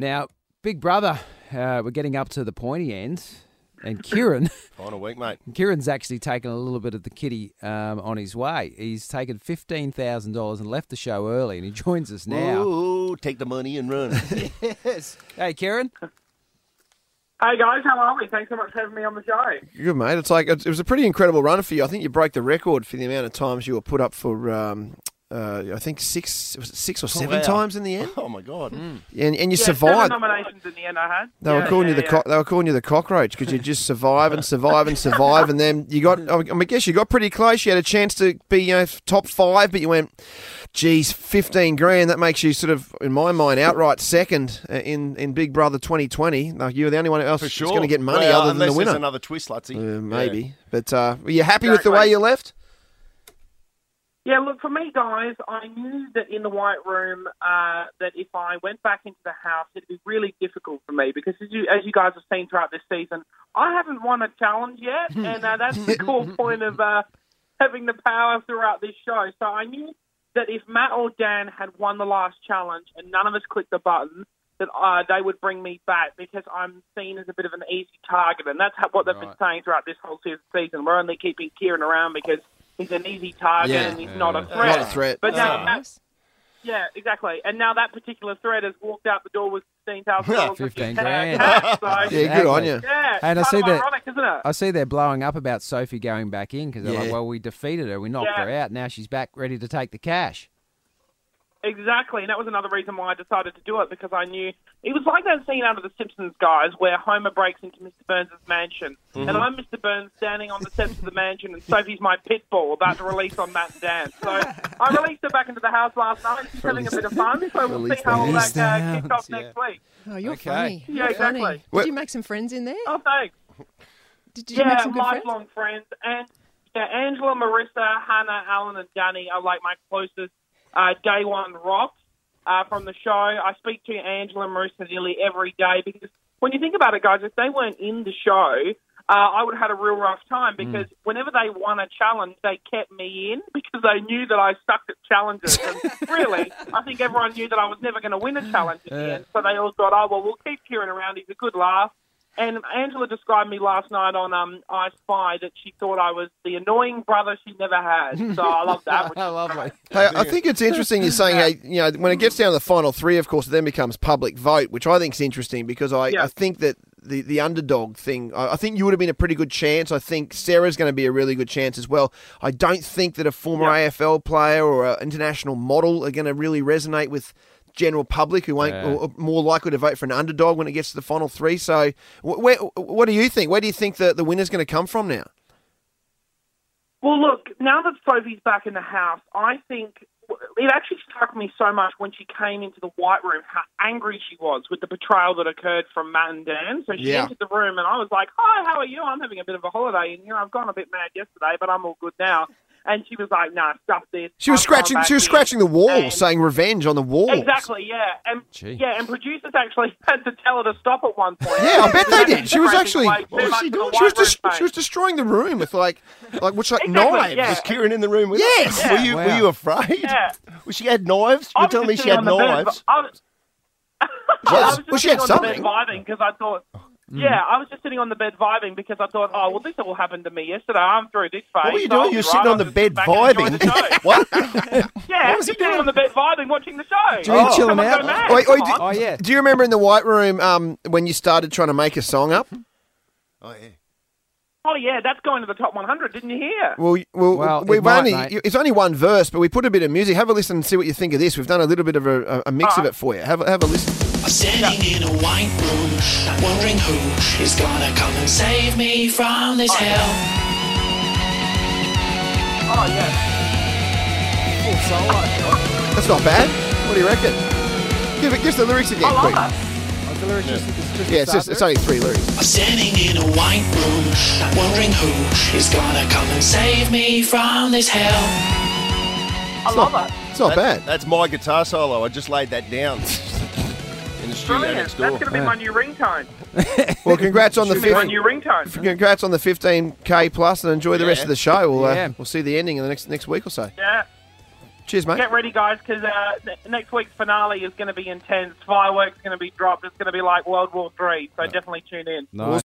Now, Big Brother, uh, we're getting up to the pointy end, and Kieran, Final week, mate. Kieran's actually taken a little bit of the kitty um, on his way. He's taken fifteen thousand dollars and left the show early, and he joins us now. Ooh, take the money and run. Yes. Hey, Kieran. Hey guys, how are we? Thanks so much for having me on the show. Good mate. It's like it was a pretty incredible run for you. I think you broke the record for the amount of times you were put up for. Um, uh, I think six, was six or seven wow. times in the end, oh my god. and, and you yeah, survived. Seven nominations in the end I had. They were calling yeah, you the yeah. co- they were calling you the cockroach because you just survive and survive and survive, and then you got. I mean, I guess you got pretty close. You had a chance to be you know top five, but you went, geez, fifteen grand. That makes you sort of, in my mind, outright second uh, in in Big Brother 2020. Like you were the only one else For that's going to get money Well, other than the winner. There's another twist, Lutzy. Uh, Yeah. maybe, but uh, were you happy with the way you left? Yeah, look, for me, guys, I knew that in the White Room uh, that if I went back into the house, it'd be really difficult for me because, as you, as you guys have seen throughout this season, I haven't won a challenge yet, and uh, that's the core point of uh, having the power throughout this show. So I knew that if Matt or Dan had won the last challenge and none of us clicked the button, that uh, they would bring me back because I'm seen as a bit of an easy target, and that's what they've been saying throughout this whole season. We're only keeping Kieran around because he's an easy target Yeah. and he's not a threat. Not a threat. But now, Oh. that, yeah, exactly. And now that particular threat has walked out the door with fifteen thousand dollars. 15 grand. So, Yeah, good on you. yeah, And I see that- ironic. I see they're blowing up about Sophie going back in because they're like, well, we defeated her, we knocked Yeah. her out, now she's back ready to take the cash. Exactly, and that was another reason why I decided to do it because I knew it was like that scene out of The Simpsons, guys, where Homer breaks into Mr. Burns' mansion, and I'm Mr. Burns standing on the steps of the mansion, and Sophie's my pit bull about to release on Matt and Dan. So I released her back into the house last night. She's having a bit of fun, so we'll see how all that uh, kicks hounds, off next week. Oh, you're Okay. funny. Yeah, You're exactly. funny. Well- Did you make some friends in there? Oh, thanks. Did, did you make yeah, some good friends? lifelong friends. And yeah, Angela, Marissa, Hannah, Alan, and Danny are like my closest uh, day one rocks uh, from the show. I speak to Angela and Marissa nearly every day because when you think about it, guys, if they weren't in the show, uh, I would have had a real rough time because whenever they won a challenge, they kept me in because they knew that I sucked at challenges. And really, I think everyone knew that I was never going to win a challenge the end. So they all thought, oh, well, we'll keep Kieran around. He's a good laugh. And Angela described me last night on um, I Spy that she thought I was the annoying brother she never had. So I love that. which is Lovely. Hey, I think it's interesting you're saying, hey, you know, when it gets down to the final three, of course, it then becomes public vote, which I think is interesting because I, Yeah. I think that the, the underdog thing, I, I think you would have been a pretty good chance. I think Sarah's going to be a really good chance as well. I don't think that a former Yeah. AFL player or an international model are going to really resonate with general public who won't Yeah. or more likely to vote for an underdog when it gets to the final three. So, wh- where, what do you think? Where do you think the, the winner's going to come from now? Well, look, now that Sophie's back in the house, I think it actually struck me so much when she came into the White Room how angry she was with the betrayal that occurred from Matt and Dan. So she Yeah. entered the room, and I was like, "Hi, how are you? I'm having a bit of a holiday, and you know, I've gone a bit mad yesterday, but I'm all good now." And she was like, "Nah, stuff this." She was I'm scratching. She was in." scratching the wall, And- saying revenge on the wall. Exactly, yeah, and Gee. yeah, and producers actually had to tell her to stop at one point. Yeah, I bet they did. She was actually. What was she doing? She was, White des- she was destroying the room with like, like which like Exactly, knives. yeah. Was Kieran in the room with Yes. her? Were you Wow. Were you afraid? Yeah. Well, she had knives. You're telling me she had sitting bed- knives. I was, just Well, she had on something. because I thought, yeah, I was just sitting on the bed vibing because I thought, oh, well, this all happened to me yesterday. I'm through this phase. What were you so doing? You're be sitting on the bed back and enjoying vibing. the show. what? Yeah, was he sitting doing? on the bed vibing, watching the show. Do you mean oh, chilling out? go mad. Wait, wait, do. Oh, yeah. do you remember in the white room um, when you started trying to make a song up? Oh yeah. Oh, yeah, that's going to the top 100. Didn't you hear? Well, well, Well, we've might, only mate. it's only one verse, but we put a bit of music. Have a listen and see what you think of this. We've done a little bit of a, a, a mix of it for you. Have have a listen. I'm standing in a white room, wondering who is gonna come and save me from this oh, hell. Oh, yeah. That's not bad. What do you reckon? Give it, give us the lyrics again, I love quick. Oh, the lyrics just- it's just Yeah, it's just it's only three lyrics. I'm standing in a white room, wondering who is gonna come and save me from this hell. I love that. It's not That- bad. That's my guitar solo. I just laid that down in the studio Brilliant. next That's going to be my new ringtone. Well, congrats on the Should be my fifth. new ringtone. Congrats on the 15k plus, and enjoy the rest of the show. We'll uh, Yeah. we'll see the ending in the next next week or so. Yeah. Cheers, mate. Get ready, guys, because uh, ne- next week's finale is going to be intense. Fireworks going to be dropped. It's going to be like World War Three. So definitely tune in. Nice. We'll